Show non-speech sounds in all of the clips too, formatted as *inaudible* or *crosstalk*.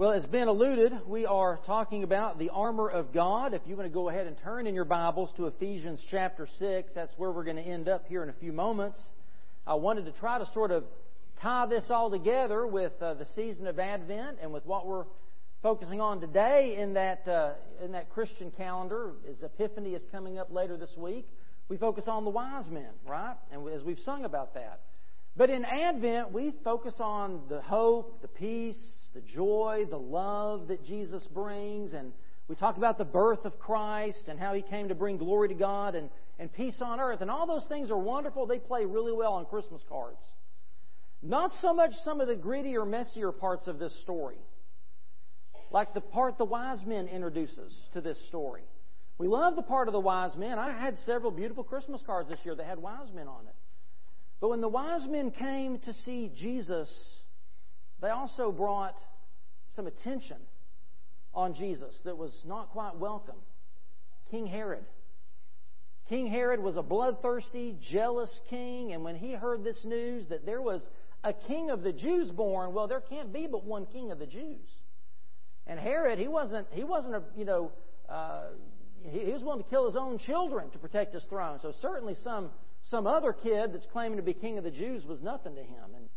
Well, as Ben alluded, we are talking about the armor of God. If you want to go ahead and turn in your Bibles to Ephesians chapter 6, that's where we're going to end up here in a few moments. I wanted to try to sort of tie this all together with uh, the season of Advent and with what we're focusing on today in that, uh, in that Christian calendar, as Epiphany is coming up later this week. We focus on the wise men, right? And as we've sung about that. But in Advent, we focus on the hope, the peace, the joy, the love that Jesus brings, and we talk about the birth of Christ and how He came to bring glory to God and, and peace on earth. And all those things are wonderful. They play really well on Christmas cards. Not so much some of the grittier, messier parts of this story, like the part the wise men introduces to this story. We love the part of the wise men. I had several beautiful Christmas cards this year that had wise men on it. But when the wise men came to see Jesus, they also brought some attention on Jesus that was not quite welcome. King Herod. King Herod was a bloodthirsty, jealous king, and when he heard this news that there was a king of the Jews born, well, there can't be but one king of the Jews. And Herod, he wasn't, he wasn't a, you know, uh, he, was willing to kill his own children to protect his throne. So certainly some, some other kid that's claiming to be king of the Jews was nothing to him. And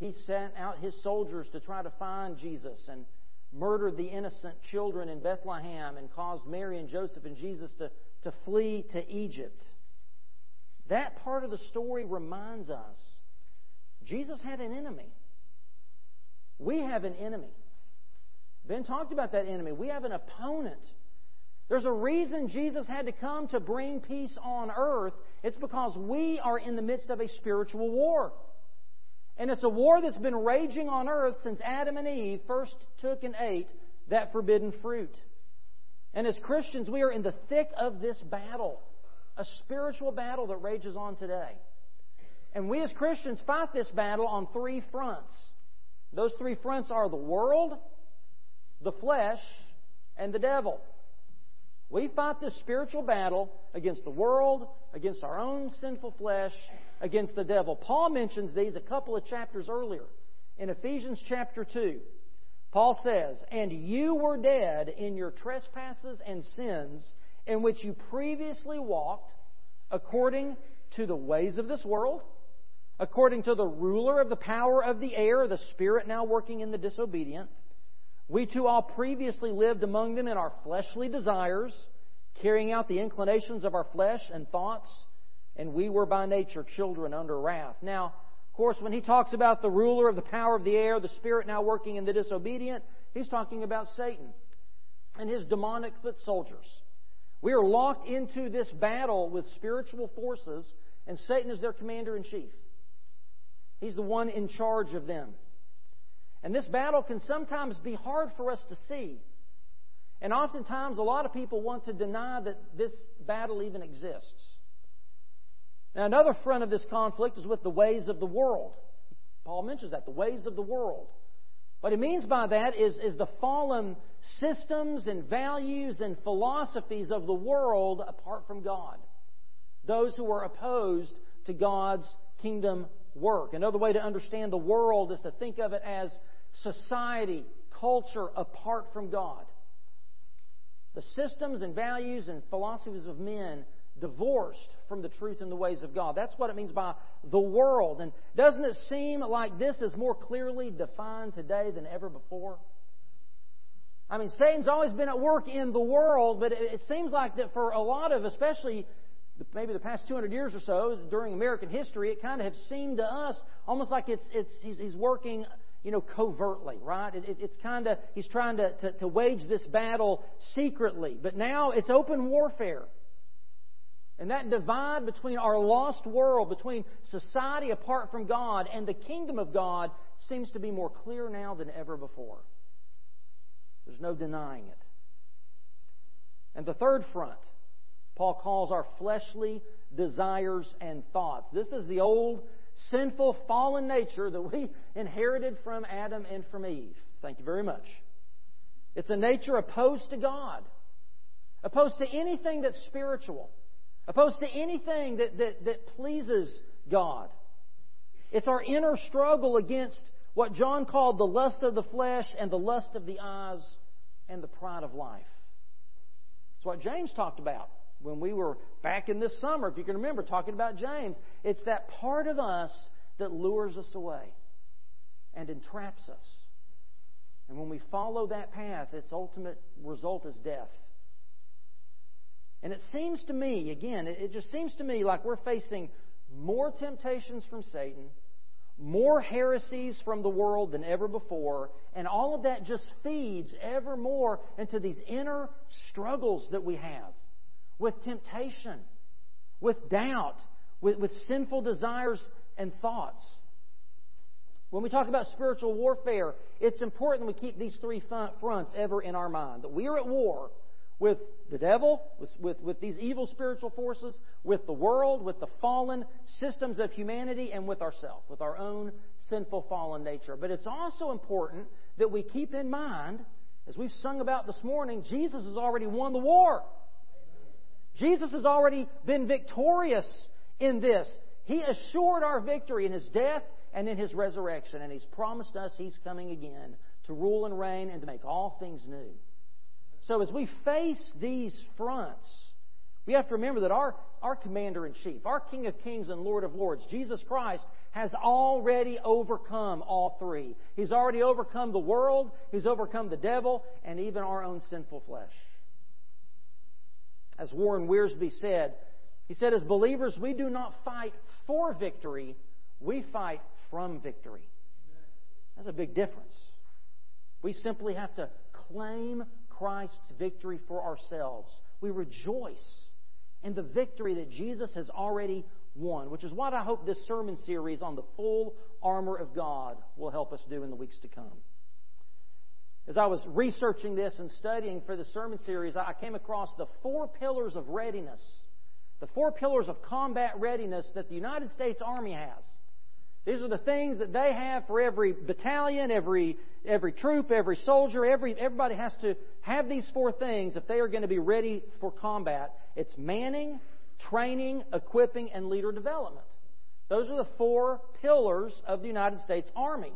he sent out his soldiers to try to find Jesus and murdered the innocent children in Bethlehem and caused Mary and Joseph and Jesus to, to flee to Egypt. That part of the story reminds us Jesus had an enemy. We have an enemy. Ben talked about that enemy. We have an opponent. There's a reason Jesus had to come to bring peace on earth. It's because we are in the midst of a spiritual war. And it's a war that's been raging on earth since Adam and Eve first took and ate that forbidden fruit. And as Christians, we are in the thick of this battle, a spiritual battle that rages on today. And we as Christians fight this battle on three fronts. Those three fronts are the world, the flesh, and the devil. We fight this spiritual battle against the world, against our own sinful flesh, against the devil. Paul mentions these a couple of chapters earlier. In Ephesians chapter 2, Paul says, And you were dead in your trespasses and sins, in which you previously walked according to the ways of this world, according to the ruler of the power of the air, the spirit now working in the disobedient. We too all previously lived among them in our fleshly desires, carrying out the inclinations of our flesh and thoughts and we were by nature children under wrath. Now, of course, when he talks about the ruler of the power of the air, the spirit now working in the disobedient, he's talking about Satan and his demonic foot soldiers. We are locked into this battle with spiritual forces, and Satan is their commander in chief. He's the one in charge of them. And this battle can sometimes be hard for us to see. And oftentimes, a lot of people want to deny that this battle even exists. Now, another front of this conflict is with the ways of the world. Paul mentions that, the ways of the world. What he means by that is, is the fallen systems and values and philosophies of the world apart from God. Those who are opposed to God's kingdom work. Another way to understand the world is to think of it as society, culture apart from God. The systems and values and philosophies of men divorced from the truth and the ways of God. That's what it means by the world. And doesn't it seem like this is more clearly defined today than ever before? I mean, Satan's always been at work in the world, but it seems like that for a lot of, especially maybe the past 200 years or so during American history, it kind of has seemed to us almost like it's, it's he's, he's working you know, covertly, right? It, it, it's kind of, he's trying to, to, to wage this battle secretly. But now it's open warfare. And that divide between our lost world, between society apart from God and the kingdom of God, seems to be more clear now than ever before. There's no denying it. And the third front, Paul calls our fleshly desires and thoughts. This is the old sinful fallen nature that we *laughs* inherited from Adam and from Eve. Thank you very much. It's a nature opposed to God, opposed to anything that's spiritual opposed to anything that, that, that pleases God. It's our inner struggle against what John called the lust of the flesh and the lust of the eyes and the pride of life. It's what James talked about when we were back in this summer, if you can remember, talking about James. It's that part of us that lures us away and entraps us. And when we follow that path, its ultimate result is death. And it seems to me, again, it just seems to me like we're facing more temptations from Satan, more heresies from the world than ever before, and all of that just feeds ever more into these inner struggles that we have with temptation, with doubt, with, with sinful desires and thoughts. When we talk about spiritual warfare, it's important we keep these three fronts ever in our mind. That we are at war with the devil, with, with, with, these evil spiritual forces, with the world, with the fallen systems of humanity, and with ourselves, with our own sinful fallen nature. But it's also important that we keep in mind, as we've sung about this morning, Jesus has already won the war. Jesus has already been victorious in this. He assured our victory in His death and in His resurrection, and He's promised us He's coming again to rule and reign and to make all things new. So as we face these fronts, we have to remember that our, our commander in chief, our King of Kings and Lord of Lords, Jesus Christ, has already overcome all three. He's already overcome the world, He's overcome the devil, and even our own sinful flesh. As Warren Wiersbe said, he said, as believers, we do not fight for victory, we fight from victory. That's a big difference. We simply have to claim Christ's victory for ourselves. We rejoice in the victory that Jesus has already won, which is what I hope this sermon series on the full armor of God will help us do in the weeks to come. As I was researching this and studying for the sermon series, I came across the four pillars of readiness, the four pillars of combat readiness that the United States Army has. These are the things that they have for every battalion, every, every troop, every soldier. Every, everybody has to have these four things if they are going to be ready for combat. It's manning, training, equipping, and leader development. Those are the four pillars of the United States Army.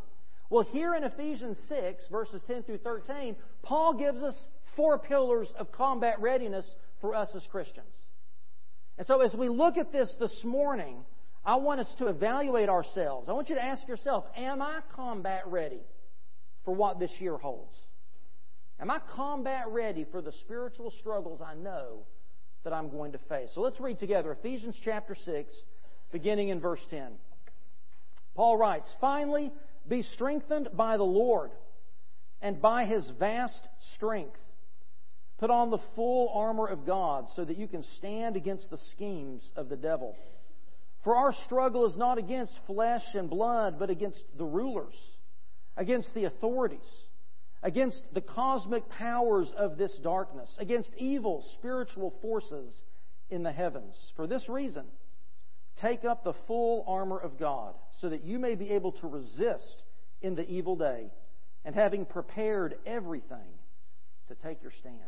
Well, here in Ephesians 6, verses 10 through 13, Paul gives us four pillars of combat readiness for us as Christians. And so as we look at this this morning, I want us to evaluate ourselves. I want you to ask yourself, am I combat ready for what this year holds? Am I combat ready for the spiritual struggles I know that I'm going to face? So let's read together Ephesians chapter 6, beginning in verse 10. Paul writes, Finally, be strengthened by the Lord and by his vast strength. Put on the full armor of God so that you can stand against the schemes of the devil. For our struggle is not against flesh and blood, but against the rulers, against the authorities, against the cosmic powers of this darkness, against evil spiritual forces in the heavens. For this reason, take up the full armor of God, so that you may be able to resist in the evil day, and having prepared everything, to take your stand.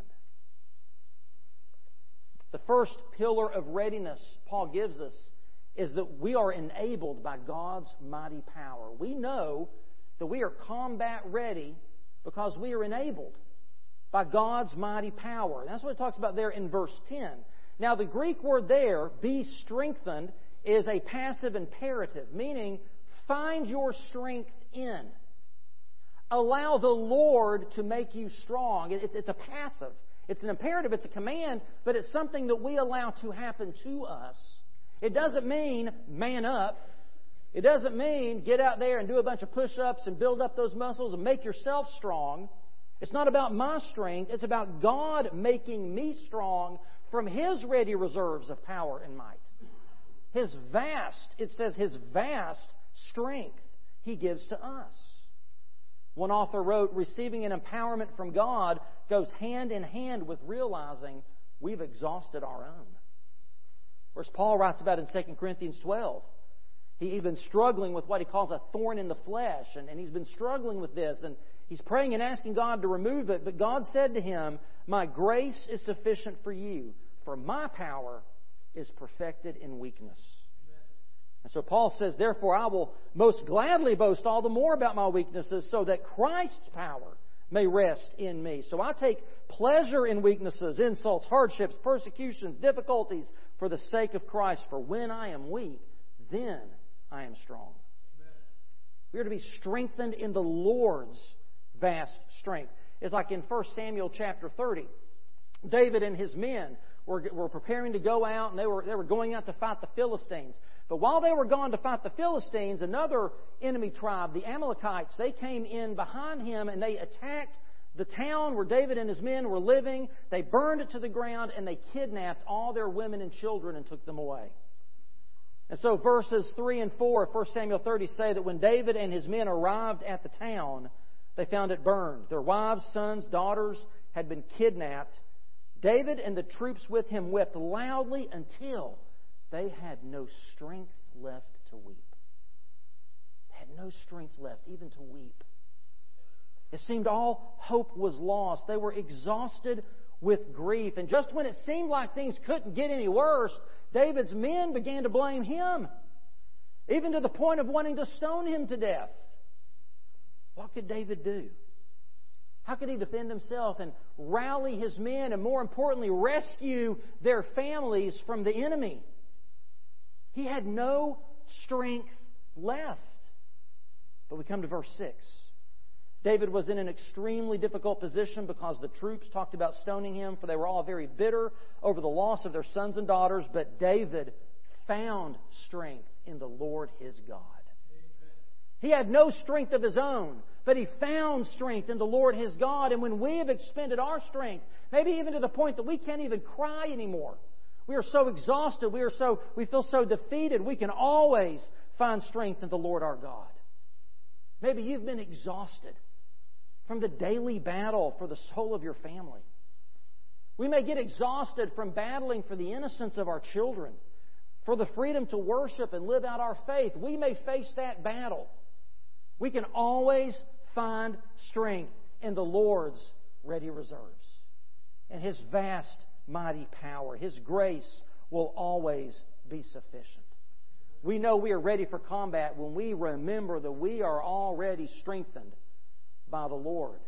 The first pillar of readiness Paul gives us is that we are enabled by God's mighty power. We know that we are combat ready because we are enabled by God's mighty power. And that's what it talks about there in verse 10. Now, the Greek word there, be strengthened, is a passive imperative, meaning find your strength in. Allow the Lord to make you strong. It's, it's a passive. It's an imperative, it's a command, but it's something that we allow to happen to us it doesn't mean man up. It doesn't mean get out there and do a bunch of push ups and build up those muscles and make yourself strong. It's not about my strength. It's about God making me strong from His ready reserves of power and might. His vast, it says, His vast strength He gives to us. One author wrote, receiving an empowerment from God goes hand in hand with realizing we've exhausted our own. Whereas Paul writes about in 2 Corinthians 12. He's been struggling with what he calls a thorn in the flesh, and, and he's been struggling with this, and he's praying and asking God to remove it. But God said to him, My grace is sufficient for you, for my power is perfected in weakness. And so Paul says, Therefore I will most gladly boast all the more about my weaknesses so that Christ's power may rest in me. So I take pleasure in weaknesses, insults, hardships, persecutions, difficulties for the sake of Christ. For when I am weak, then I am strong. We are to be strengthened in the Lord's vast strength. It's like in 1 Samuel chapter 30. David and his men were, were preparing to go out and they were, they were going out to fight the Philistines. But while they were gone to fight the Philistines, another enemy tribe, the Amalekites, they came in behind him and they attacked the town where David and his men were living. They burned it to the ground and they kidnapped all their women and children and took them away. And so verses 3 and 4 of 1 Samuel 30 say that when David and his men arrived at the town, they found it burned. Their wives, sons, daughters had been kidnapped. David and the troops with him wept loudly until they had no strength left to weep. They had no strength left even to weep. It seemed all hope was lost. They were exhausted with grief. And just when it seemed like things couldn't get any worse, David's men began to blame him, even to the point of wanting to stone him to death. What could David do? How could he defend himself and rally his men and, more importantly, rescue their families from the enemy? He had no strength left. But we come to verse 6. David was in an extremely difficult position because the troops talked about stoning him, for they were all very bitter over the loss of their sons and daughters. But David found strength in the Lord his God. He had no strength of his own, but he found strength in the Lord his God. And when we have expended our strength, maybe even to the point that we can't even cry anymore, we are so exhausted, we are so we feel so defeated, we can always find strength in the Lord our God. Maybe you've been exhausted from the daily battle for the soul of your family. We may get exhausted from battling for the innocence of our children, for the freedom to worship and live out our faith. We may face that battle. We can always find strength in the Lord's ready reserves and His vast, mighty power. His grace will always be sufficient. We know we are ready for combat when we remember that we are already strengthened by the Lord.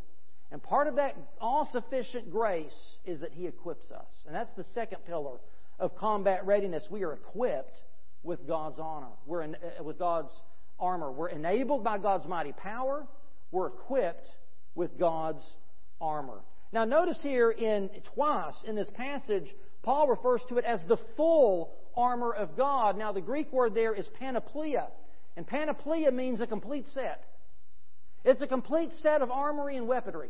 And part of that all sufficient grace is that He equips us. And that's the second pillar of combat readiness. We are equipped with God's honor. We're in, uh, with God's armor. We're enabled by God's mighty power. We're equipped with God's armor. Now notice here in twice in this passage, Paul refers to it as the full armor of God. Now the Greek word there is panoplia. And panoplia means a complete set. It's a complete set of armory and weaponry.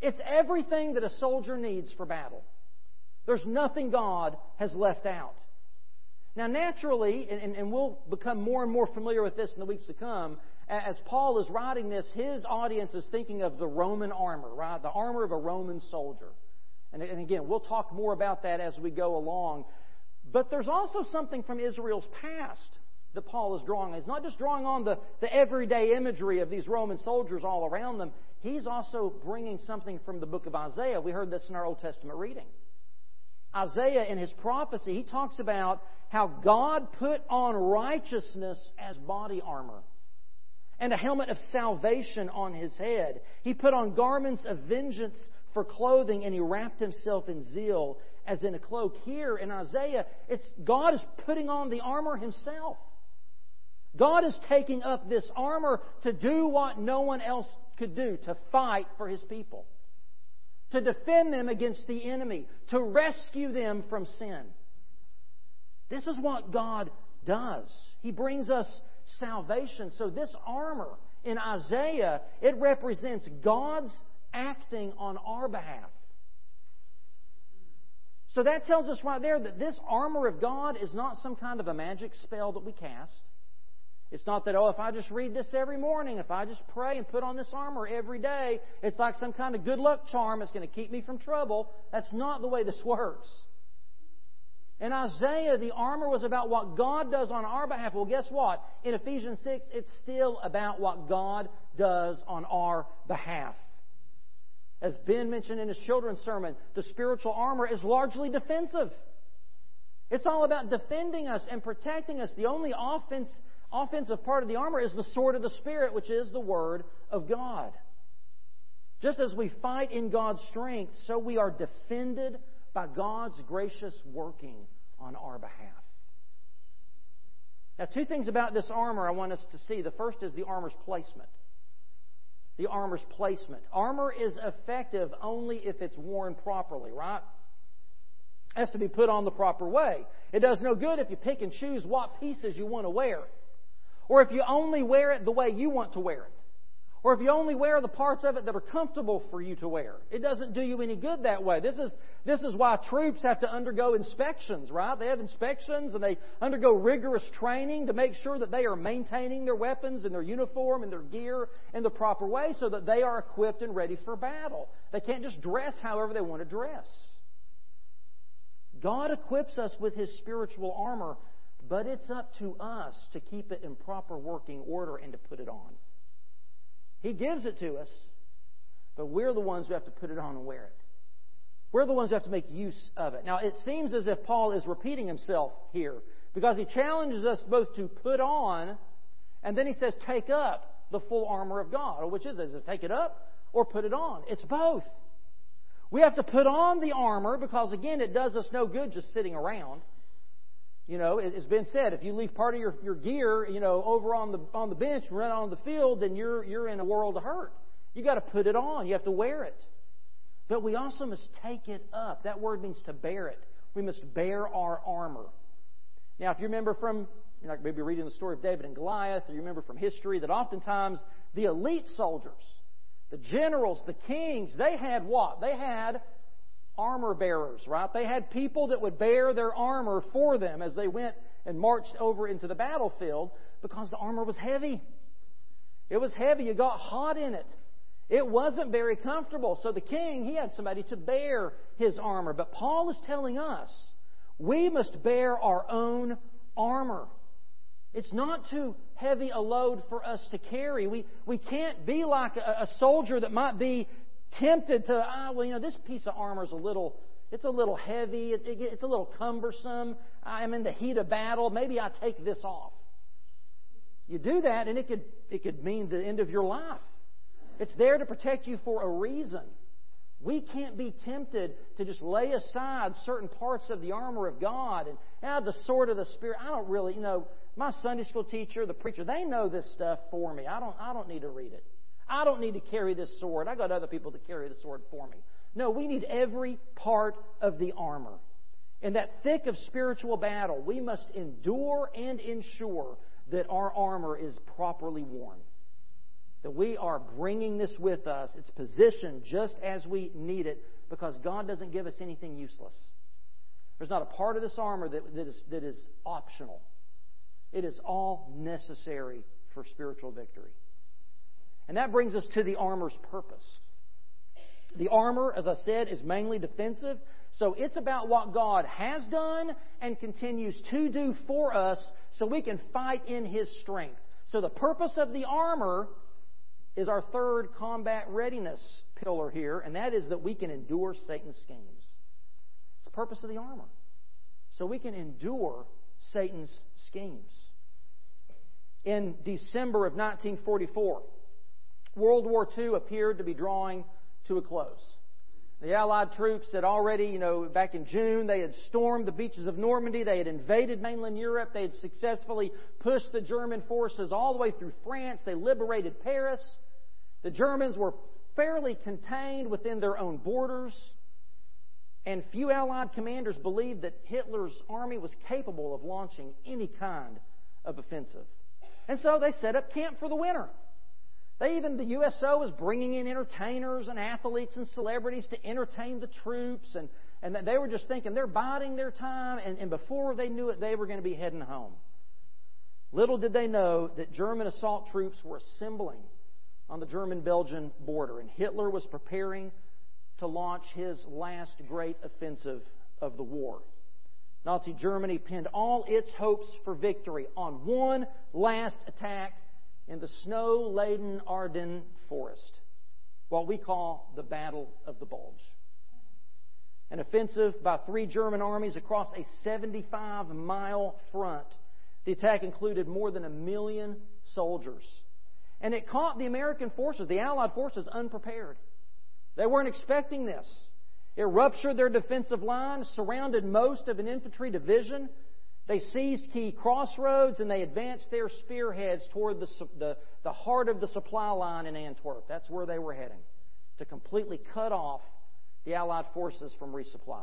It's everything that a soldier needs for battle. There's nothing God has left out. Now, naturally, and, and, we'll become more and more familiar with this in the weeks to come, as Paul is writing this, his audience is thinking of the Roman armor, right? The armor of a Roman soldier. And, and again, we'll talk more about that as we go along. But there's also something from Israel's past that Paul is drawing. He's not just drawing on the, the everyday imagery of these Roman soldiers all around them. He's also bringing something from the book of Isaiah. We heard this in our Old Testament reading. Isaiah, in his prophecy, he talks about how God put on righteousness as body armor and a helmet of salvation on his head. He put on garments of vengeance for clothing and he wrapped himself in zeal as in a cloak. Here in Isaiah, it's God is putting on the armor himself. God is taking up this armor to do what no one else could do to fight for his people, to defend them against the enemy, to rescue them from sin. This is what God does. He brings us salvation. So, this armor in Isaiah, it represents God's acting on our behalf. So that tells us right there that this armor of God is not some kind of a magic spell that we cast. It's not that, oh, if I just read this every morning, if I just pray and put on this armor every day, it's like some kind of good luck charm that's going to keep me from trouble. That's not the way this works. In Isaiah, the armor was about what God does on our behalf. Well, guess what? In Ephesians 6, it's still about what God does on our behalf. As Ben mentioned in his children's sermon, the spiritual armor is largely defensive. It's all about defending us and protecting us. The only offense, offensive part of the armor is the sword of the Spirit, which is the Word of God. Just as we fight in God's strength, so we are defended by God's gracious working on our behalf. Now, two things about this armor I want us to see. The first is the armor's placement. The armor's placement. Armor is effective only if it's worn properly, right? It has to be put on the proper way. It does no good if you pick and choose what pieces you want to wear. Or if you only wear it the way you want to wear it. Or if you only wear the parts of it that are comfortable for you to wear. It doesn't do you any good that way. This is, this is why troops have to undergo inspections, right? They have inspections and they undergo rigorous training to make sure that they are maintaining their weapons and their uniform and their gear in the proper way so that they are equipped and ready for battle. They can't just dress however they want to dress. God equips us with His spiritual armor, but it's up to us to keep it in proper working order and to put it on. He gives it to us, but we're the ones who have to put it on and wear it. We're the ones who have to make use of it. Now, it seems as if Paul is repeating himself here because he challenges us both to put on and then he says, take up the full armor of God. Which is it? Is it take it up or put it on? It's both. We have to put on the armor because, again, it does us no good just sitting around. You know, it's been said, if you leave part of your, your gear, you know, over on the on the bench run on the field, then you're you're in a world of hurt. You got to put it on. You have to wear it. But we also must take it up. That word means to bear it. We must bear our armor. Now, if you remember from, you know, maybe reading the story of David and Goliath, or you remember from history that oftentimes the elite soldiers, the generals, the kings, they had what? They had armor bearers, right? They had people that would bear their armor for them as they went and marched over into the battlefield because the armor was heavy. It was heavy. You got hot in it. It wasn't very comfortable. So the king, he had somebody to bear his armor. But Paul is telling us we must bear our own armor. It's not too heavy a load for us to carry. We, we can't be like a, a soldier that might be tempted to, ah, well, you know, this piece of armor is a little, it's a little heavy, it, it, it's a little cumbersome. I'm in the heat of battle. Maybe I take this off. You do that, and it could, it could mean the end of your life. It's there to protect you for a reason. We can't be tempted to just lay aside certain parts of the armor of God and ah, the sword of the Spirit. I don't really, you know, my Sunday school teacher, the preacher, they know this stuff for me. I don't, I don't need to read it. I don't need to carry this sword. I got other people to carry the sword for me. No, we need every part of the armor. In that thick of spiritual battle, we must endure and ensure that our armor is properly worn. That we are bringing this with us. It's positioned just as we need it because God doesn't give us anything useless. There's not a part of this armor that, that, is, that is optional. It is all necessary for spiritual victory. And that brings us to the armor's purpose. The armor, as I said, is mainly defensive. So it's about what God has done and continues to do for us so we can fight in His strength. So the purpose of the armor is our third combat readiness pillar here, and that is that we can endure Satan's schemes. It's the purpose of the armor. So we can endure Satan's schemes. In December of 1944, World War II appeared to be drawing to a close. The Allied troops had already, you know, back in June, they had stormed the beaches of Normandy. They had invaded mainland Europe. They had successfully pushed the German forces all the way through France. They liberated Paris. The Germans were fairly contained within their own borders. And few Allied commanders believed that Hitler's army was capable of launching any kind of offensive. And so they set up camp for the winter. They even, the USO was bringing in entertainers and athletes and celebrities to entertain the troops. And, and they were just thinking they're biding their time. And, and before they knew it, they were going to be heading home. Little did they know that German assault troops were assembling on the German Belgian border. And Hitler was preparing to launch his last great offensive of the war. Nazi Germany pinned all its hopes for victory on one last attack in the snow laden Ardennes forest, what we call the Battle of the Bulge. an offensive by three German armies across a 75 mile front. The attack included more than a million soldiers. And it caught the American forces, the Allied forces, unprepared. They weren't expecting this. It ruptured their defensive line, surrounded most of an infantry division. They seized key crossroads and they advanced their spearheads toward the, the, the heart of the supply line in Antwerp. That's where they were heading, to completely cut off the Allied forces from resupply.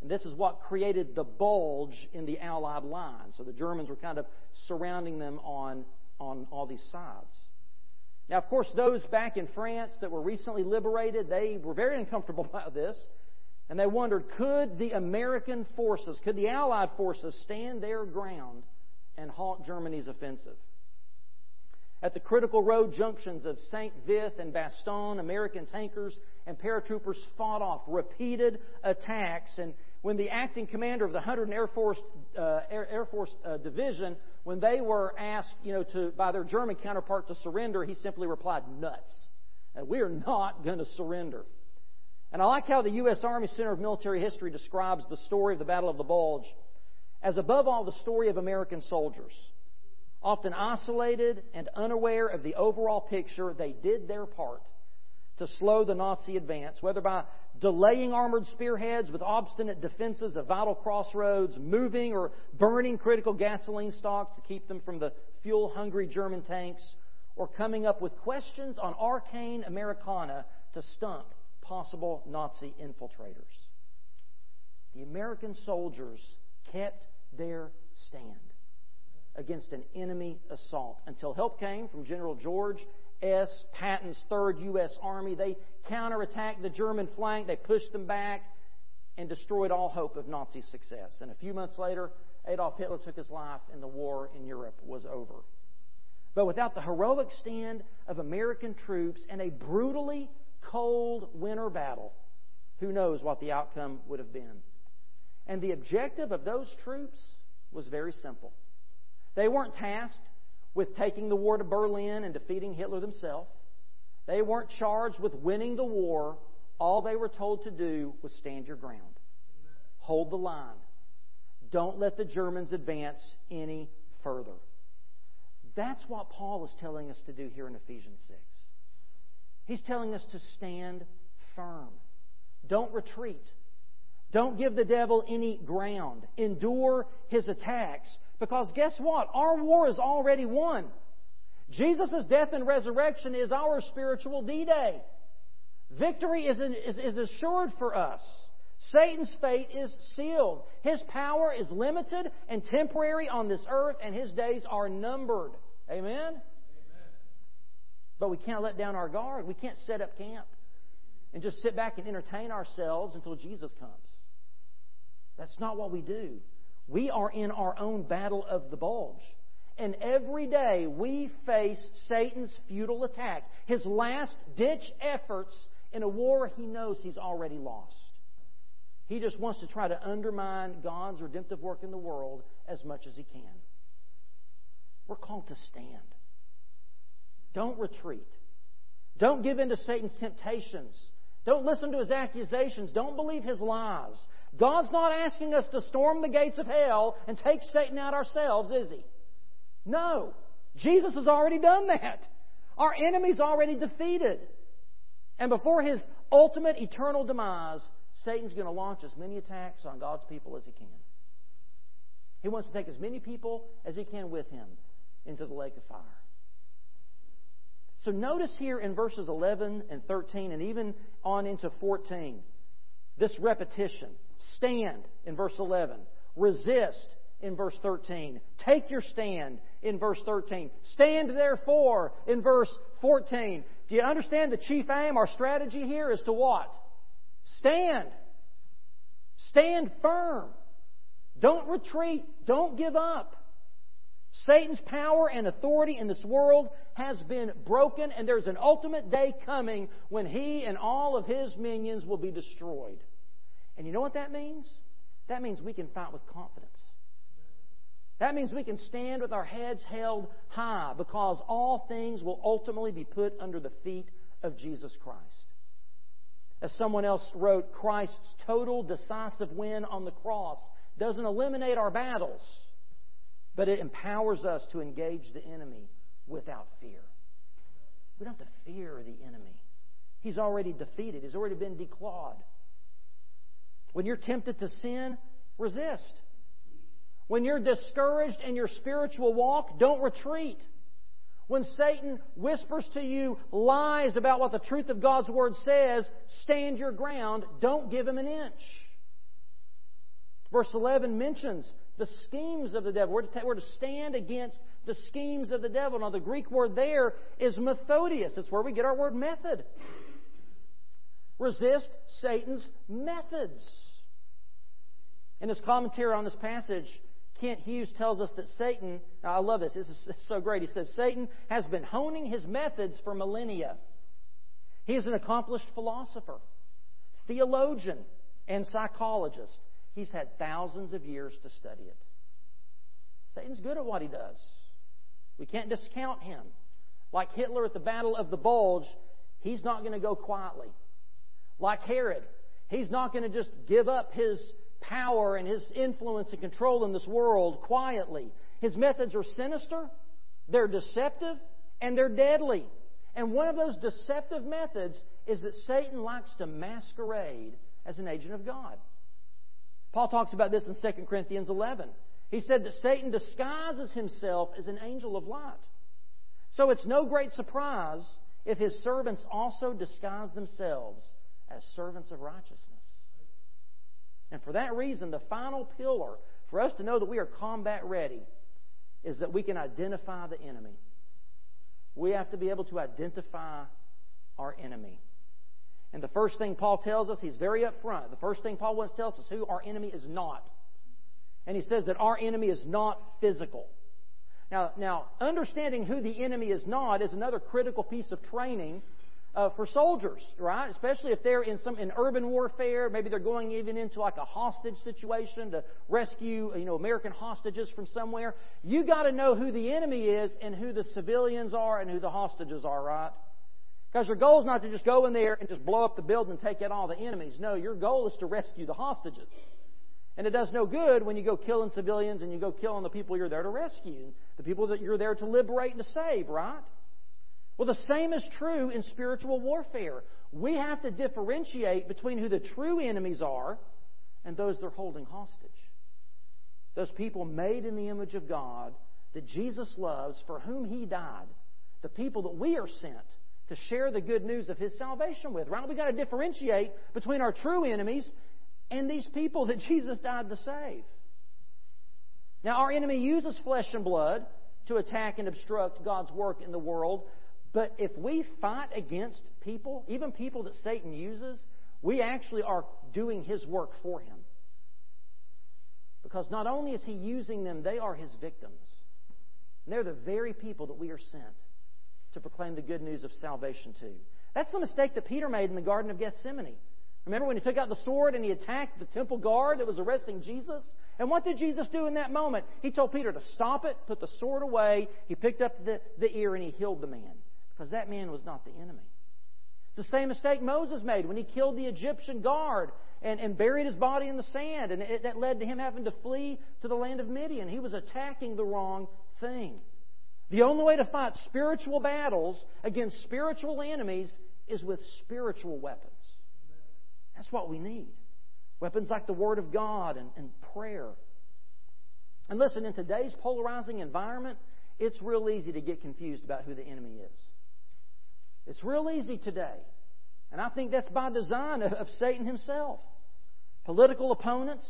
And this is what created the bulge in the Allied line. So the Germans were kind of surrounding them on, on all these sides. Now, of course, those back in France that were recently liberated, they were very uncomfortable *laughs* about this. And they wondered, could the American forces, could the Allied forces stand their ground and halt Germany's offensive? At the critical road junctions of St. Vith and Bastogne, American tankers and paratroopers fought off repeated attacks. And when the acting commander of the 100th Air Force, uh, Air, Air, Force uh, Division, when they were asked, you know, to, by their German counterpart to surrender, he simply replied, nuts. And we are not going to surrender. And I like how the U.S. Army Center of Military History describes the story of the Battle of the Bulge as above all the story of American soldiers. Often isolated and unaware of the overall picture, they did their part to slow the Nazi advance, whether by delaying armored spearheads with obstinate defenses of vital crossroads, moving or burning critical gasoline stocks to keep them from the fuel hungry German tanks, or coming up with questions on arcane Americana to stump possible Nazi infiltrators. The American soldiers kept their stand against an enemy assault until help came from General George S. Patton's 3rd U.S. Army. They counterattacked the German flank, they pushed them back, and destroyed all hope of Nazi success. And a few months later, Adolf Hitler took his life, and the war in Europe was over. But without the heroic stand of American troops and a brutally cold winter battle, who knows what the outcome would have been. And the objective of those troops was very simple. They weren't tasked with taking the war to Berlin and defeating Hitler themselves. They weren't charged with winning the war. All they were told to do was stand your ground. Hold the line. Don't let the Germans advance any further. That's what Paul is telling us to do here in Ephesians 6. He's telling us to stand firm. Don't retreat. Don't give the devil any ground. Endure his attacks. Because guess what? Our war is already won. Jesus' death and resurrection is our spiritual D Day. Victory is, is, is assured for us. Satan's fate is sealed. His power is limited and temporary on this earth, and his days are numbered. Amen? But we can't let down our guard. We can't set up camp and just sit back and entertain ourselves until Jesus comes. That's not what we do. We are in our own battle of the bulge. And every day we face Satan's futile attack, his last ditch efforts in a war he knows he's already lost. He just wants to try to undermine God's redemptive work in the world as much as he can. We're called to stand. Don't retreat. Don't give in to Satan's temptations. Don't listen to his accusations. Don't believe his lies. God's not asking us to storm the gates of hell and take Satan out ourselves, is he? No. Jesus has already done that. Our enemy's already defeated. And before his ultimate eternal demise, Satan's going to launch as many attacks on God's people as he can. He wants to take as many people as he can with him into the lake of fire. So notice here in verses 11 and 13 and even on into 14 this repetition. Stand in verse 11. Resist in verse 13. Take your stand in verse 13. Stand therefore in verse 14. Do you understand the chief aim? Our strategy here is to what? Stand. Stand firm. Don't retreat. Don't give up. Satan's power and authority in this world has been broken, and there's an ultimate day coming when he and all of his minions will be destroyed. And you know what that means? That means we can fight with confidence. That means we can stand with our heads held high because all things will ultimately be put under the feet of Jesus Christ. As someone else wrote, Christ's total decisive win on the cross doesn't eliminate our battles, but it empowers us to engage the enemy without fear. We don't have to fear the enemy. He's already defeated, he's already been declawed. When you're tempted to sin, resist. When you're discouraged in your spiritual walk, don't retreat. When Satan whispers to you lies about what the truth of God's Word says, stand your ground. Don't give him an inch. Verse 11 mentions the schemes of the devil. We're to, we're to stand against the schemes of the devil. Now, the Greek word there is methodeias. It's where we get our word method. Resist Satan's methods. In his commentary on this passage, Kent Hughes tells us that Satan, I love this, this is so great. He says, Satan has been honing his methods for millennia. He is an accomplished philosopher, theologian, and psychologist. He's had thousands of years to study it. Satan's good at what he does. We can't discount him. Like Hitler at the Battle of the Bulge, he's not going to go quietly. Like Herod, he's not going to just give up his power and his influence and control in this world quietly. His methods are sinister, they're deceptive, and they're deadly. And one of those deceptive methods is that Satan likes to masquerade as an agent of God. Paul talks about this in 2 Corinthians 11. He said that Satan disguises himself as an angel of light. So it's no great surprise if his servants also disguise themselves as servants of righteousness. And for that reason, the final pillar for us to know that we are combat ready is that we can identify the enemy. We have to be able to identify our enemy. And the first thing Paul tells us, he's very upfront. The first thing Paul wants to tell us who our enemy is not. And he says that our enemy is not physical. Now, now understanding who the enemy is not is another critical piece of training uh, for soldiers, right? Especially if they're in some in urban warfare, maybe they're going even into like a hostage situation to rescue, you know, American hostages from somewhere. You got to know who the enemy is and who the civilians are and who the hostages are, right? Because your goal is not to just go in there and just blow up the building and take out all the enemies. No, your goal is to rescue the hostages. And it does no good when you go killing civilians and you go killing the people you're there to rescue, the people that you're there to liberate and to save, right? Well, the same is true in spiritual warfare. We have to differentiate between who the true enemies are and those they're holding hostage. Those people made in the image of God that Jesus loves, for whom He died. The people that we are sent to share the good news of His salvation with. Right? We've got to differentiate between our true enemies and these people that *laughs* Jesus died to save. Now, our enemy uses flesh and blood to attack and obstruct God's work in the world, but if we fight against people, even people that Satan uses, we actually are doing his work for him. Because not only is he using them, they are his victims. And they're the very people that we are sent to proclaim the good news of salvation to. That's the mistake that Peter made in the Garden of Gethsemane. Remember when he took out the sword and he attacked the temple guard that was arresting Jesus? And what did Jesus do in that moment? He told Peter to stop it, put the sword away. He picked up the, the ear and he healed the man because that man was not the enemy. It's the same mistake Moses made when he killed the Egyptian guard and, and buried his body in the sand, and it, that led to him having to flee to the land of Midian. He was attacking the wrong thing. The only way to fight spiritual battles against spiritual enemies is with spiritual weapons. That's what we need. Weapons like the Word of God and, and prayer. And listen, in today's polarizing environment, it's real easy to get confused about who the enemy is. It's real easy today. And I think that's by design of, Satan himself. Political opponents,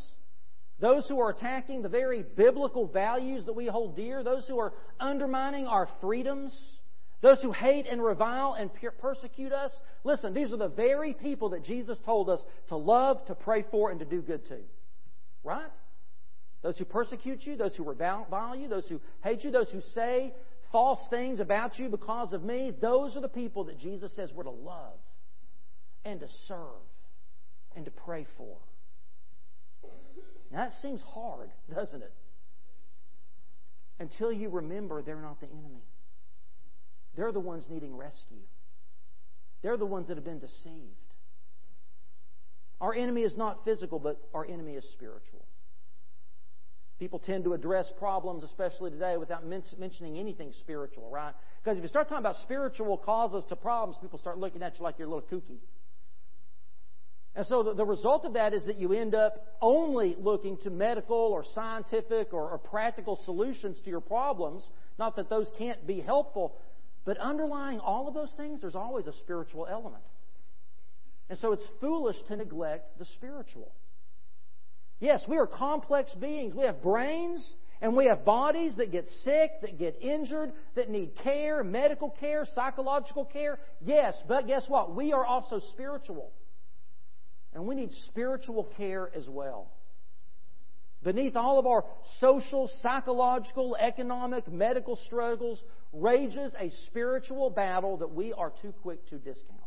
those who are attacking the very biblical values that we hold dear, those who are undermining our freedoms, those who hate and revile and persecute us. Listen, these are the very people that Jesus told us to love, to pray for, and to do good to. Right? Those who persecute you, those who revile you, those who hate you, those who say false things about you because of me, those are the people that Jesus says we're to love and to serve and to pray for. Now, that seems hard, *laughs* doesn't it? Until you remember they're not the enemy. They're the ones needing rescue. They're the ones that have been deceived. Our enemy is not physical, but our enemy is spiritual. People tend to address problems, especially today, without mentioning anything spiritual, right? Because if you start talking about spiritual causes to problems, people start looking at you like you're a little kooky. And so the, the result of that is that you end up only looking to medical or scientific or, or practical solutions to your problems. Not that those can't be helpful, but underlying all of those things, there's always a spiritual element. And so it's foolish to neglect the spiritual. Yes, we are complex beings. We have brains and we have bodies that get sick, that get injured, that need care, medical care, psychological care. Yes, but guess what? We are also spiritual. And we need spiritual care as well. Beneath all of our social, psychological, economic, medical struggles rages a spiritual battle that we are too quick to discount.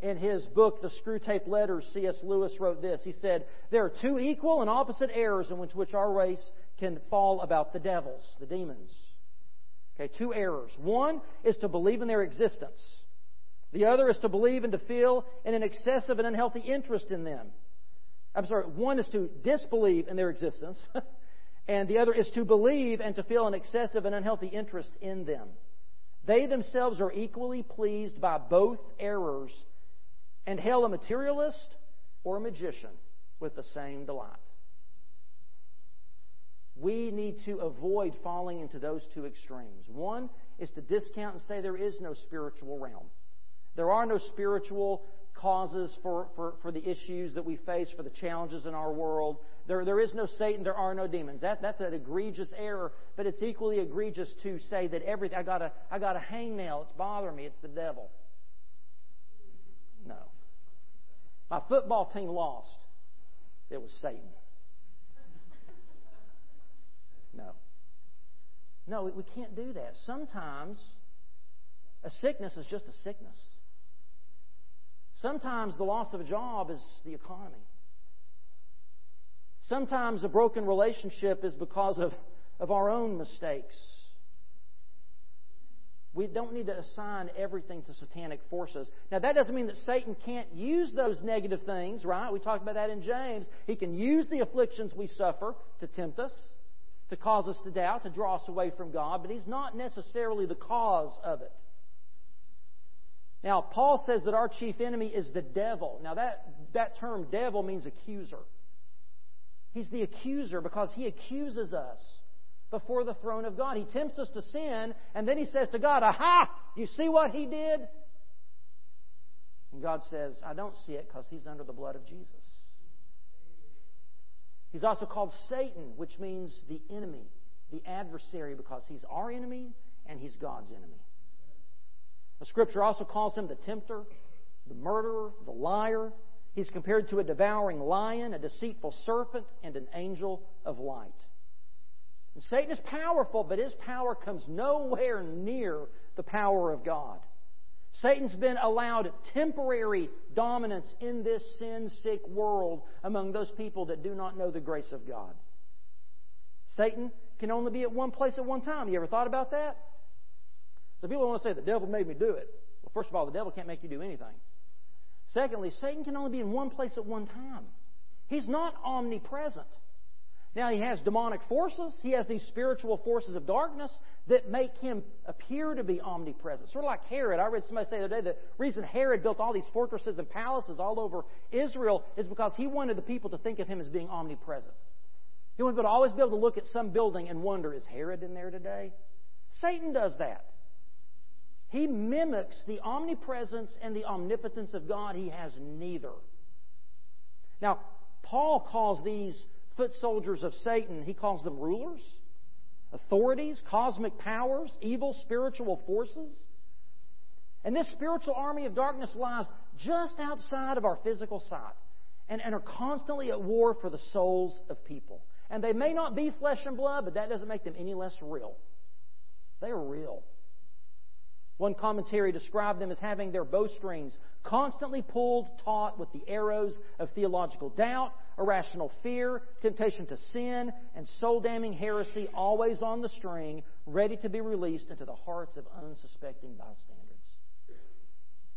In his book, The Screwtape Letters, C.S. Lewis wrote this. He said, There are two equal and opposite errors in which, our race can fall about the devils, the demons. Okay, two errors. One is to believe in their existence. The other is to believe and to feel in an excessive and unhealthy interest in them. I'm sorry, one is to disbelieve in their existence, *laughs* and the other is to believe and to feel an excessive and unhealthy interest in them. They themselves are equally pleased by both errors and hail a materialist or a magician with the same delight. We need to avoid falling into those two extremes. One is to discount and say there is no spiritual realm. There are no spiritual causes for, for, for the issues that we face, for the challenges in our world. There, there is no Satan, there are no demons. That, that's an egregious error, but it's equally egregious to say that everything, I got a, I got a hangnail, it's bothering me, it's the devil. No. My football team lost. It was Satan. No. No, we can't do that. Sometimes a sickness is just a sickness. Sometimes the loss of a job is the economy. Sometimes a broken relationship is because of, of our own mistakes we don't need to assign everything to satanic forces. Now, that doesn't mean that Satan can't use those negative things, right? We talked about that in James. He can use the afflictions we suffer to tempt us, to cause us to doubt, to draw us away from God, but he's not necessarily the cause of it. Now, Paul says that our chief enemy is the devil. Now, that, that term devil means accuser. He's the accuser because he accuses us before the throne of God. He tempts us to sin, and then he says to God, Aha! You see what he did? And God says, I don't see it because he's under the blood of Jesus. He's also called Satan, which means the enemy, the adversary, because he's our enemy and he's God's enemy. The scripture also calls him the tempter, the murderer, the liar. He's compared to a devouring lion, a deceitful serpent, and an angel of light. And Satan is powerful, but his power comes nowhere near the power of God. Satan's been allowed temporary dominance in this sin sick world among those people that do not know the grace of God. Satan can only be at one place at one time. You ever thought about that? So people want to say, the devil made me do it. Well, first of all, the devil can't make you do anything. Secondly, Satan can only be in one place at one time. He's not omnipresent. Now, he has demonic forces. He has these spiritual forces of darkness that make him appear to be omnipresent. Sort of like Herod. I read somebody say the other day that the reason Herod built all these fortresses and palaces all over Israel is because he wanted the people to think of him as being omnipresent. He wanted people to always be able to look at some building and wonder, is Herod in there today? Satan does that. He mimics the omnipresence and the omnipotence of God. He has neither. Now, Paul calls these foot soldiers of Satan, he calls them rulers, authorities, cosmic powers, evil spiritual forces. And this spiritual army of darkness lies just outside of our physical sight and, and are constantly at war for the souls of people. And they may not be flesh and blood, but that doesn't make them any less real. They are real. One commentary described them as having their bowstrings constantly pulled taut with the arrows of theological doubt, irrational fear, temptation to sin, and soul damning heresy always on the string, ready to be released into the hearts of unsuspecting bystanders.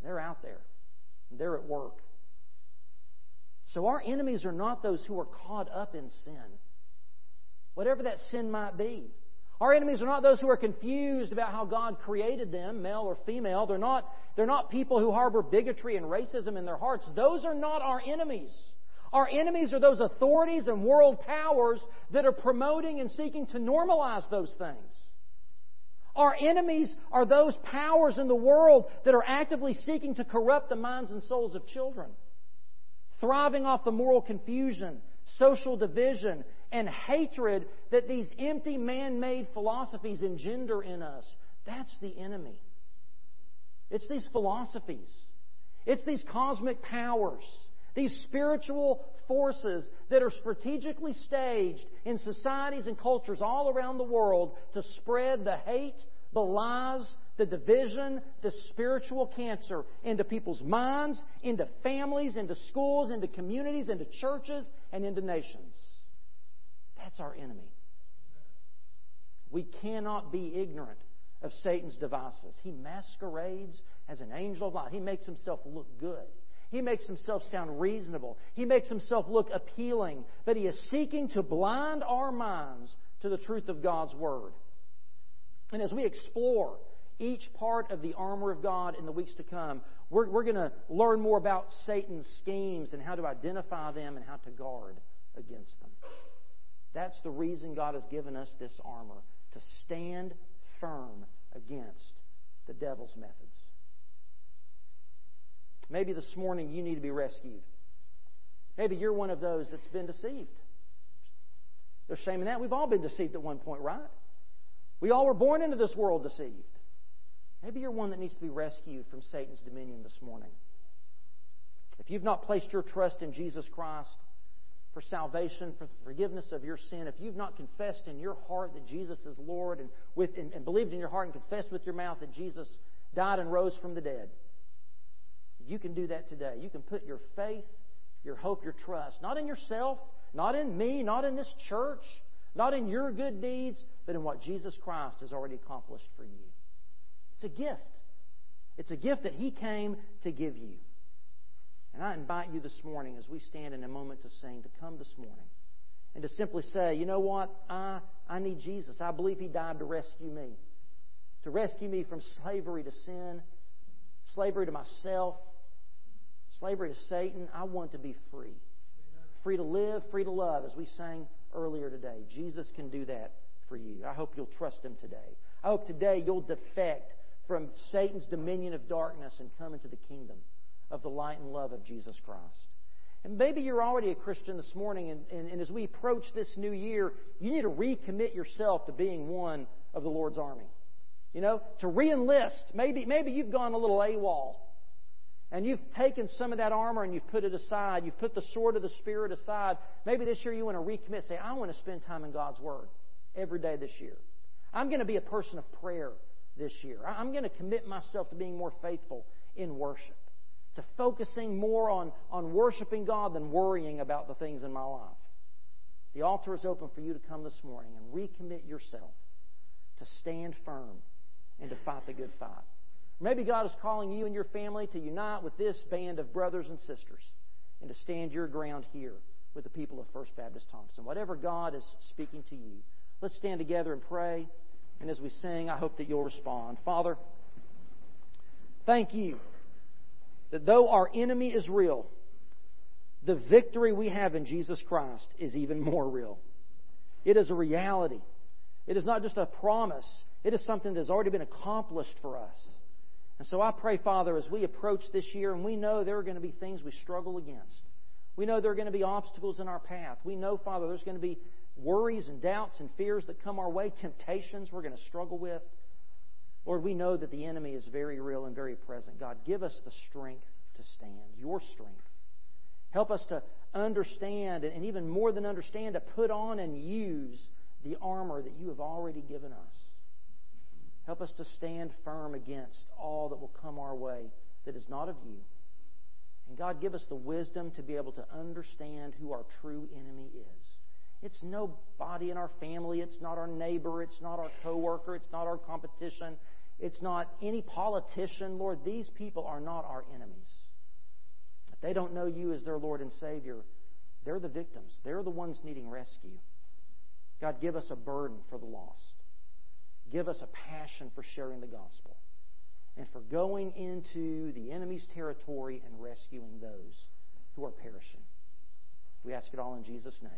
They're out there, they're at work. So our enemies are not those who are caught up in sin, whatever that sin might be. Our enemies are not those who are confused about how God created them, male or female. They're not, they're not people who harbor bigotry and racism in their hearts. Those are not our enemies. Our enemies are those authorities and world powers that are promoting and seeking to normalize those things. Our enemies are those powers in the world that are actively seeking to corrupt the minds and souls of children, thriving off the moral confusion, social division, and hatred that these empty man made philosophies engender in us. That's the enemy. It's these philosophies, it's these cosmic powers. These spiritual forces that are strategically staged in societies and cultures all around the world to spread the hate, the lies, the division, the spiritual cancer into people's minds, into families, into schools, into communities, into churches, and into nations. That's our enemy. We cannot be ignorant of Satan's devices. He masquerades as an angel of light. He makes himself look good. He makes himself sound reasonable. He makes himself look appealing. But he is seeking to blind our minds to the truth of God's Word. And as we explore each part of the armor of God in the weeks to come, we're, we're going to learn more about Satan's schemes and how to identify them and how to guard against them. That's the reason God has given us this armor to stand firm against the devil's methods. Maybe this morning you need to be rescued. Maybe you're one of those that's been deceived. There's shame in that. We've all been deceived at one point, right? We all were born into this world deceived. Maybe you're one that needs to be rescued from Satan's dominion this morning. If you've not placed your trust in Jesus Christ for salvation, for forgiveness of your sin, if you've not confessed in your heart that Jesus is Lord and, with, and, and believed in your heart and confessed with your mouth that Jesus died and rose from the dead, you can do that today. You can put your faith, your hope, your trust, not in yourself, not in me, not in this church, not in your good deeds, but in what Jesus Christ has already accomplished for you. It's a gift. It's a gift that He came to give you. And I invite you this morning, as we stand in a moment to sing, to come this morning and to simply say, you know what? I, I need Jesus. I believe He died to rescue me. To rescue me from slavery to sin, slavery to myself, slavery to Satan. I want to be free. Free to live, free to love, as we sang earlier today. Jesus can do that for you. I hope you'll trust Him today. I hope today you'll defect from Satan's dominion of darkness and come into the kingdom of the light and love of Jesus Christ. And maybe you're already a Christian this morning, and, and, and as we approach this new year, you need to recommit yourself to being one of the Lord's army. You know, to reenlist. Maybe, maybe you've gone a little AWOL. And you've taken some of that armor and you've put it aside. You've put the sword of the Spirit aside. Maybe this year you want to recommit. Say, I want to spend time in God's Word every day this year. I'm going to be a person of prayer this year. I'm going to commit myself to being more faithful in worship, to focusing more on, on worshiping God than worrying about the things in my life. The altar is open for you to come this morning and recommit yourself to stand firm and to fight the good fight. Maybe God is calling you and your family to unite with this band of brothers and sisters and to stand your ground here with the people of First Baptist Thompson. Whatever God is speaking to you, let's stand together and pray. And as we sing, I hope that you'll respond. Father, thank you that though our enemy is real, the victory we have in Jesus Christ is even more real. It is a reality. It is not just a promise. It is something that has already been accomplished for us. And so I pray, Father, as we approach this year, and we know there are going to be things we struggle against. We know there are going to be obstacles in our path. We know, Father, there's going to be worries and doubts and fears that come our way, temptations we're going to struggle with. Lord, we know that the enemy is very real and very present. God, give us the strength to stand, your strength. Help us to understand, and even more than understand, to put on and use the armor that you have already given us. Help us to stand firm against all that will come our way that is not of you. And God, give us the wisdom to be able to understand who our true enemy is. It's nobody in our family. It's not our neighbor. It's not our coworker. It's not our competition. It's not any politician. Lord, these people are not our enemies. If they don't know you as their Lord and Savior. They're the victims. They're the ones needing rescue. God, give us a burden for the lost. Give us a passion for sharing the gospel and for going into the enemy's territory and rescuing those who are perishing. We ask it all in Jesus' name.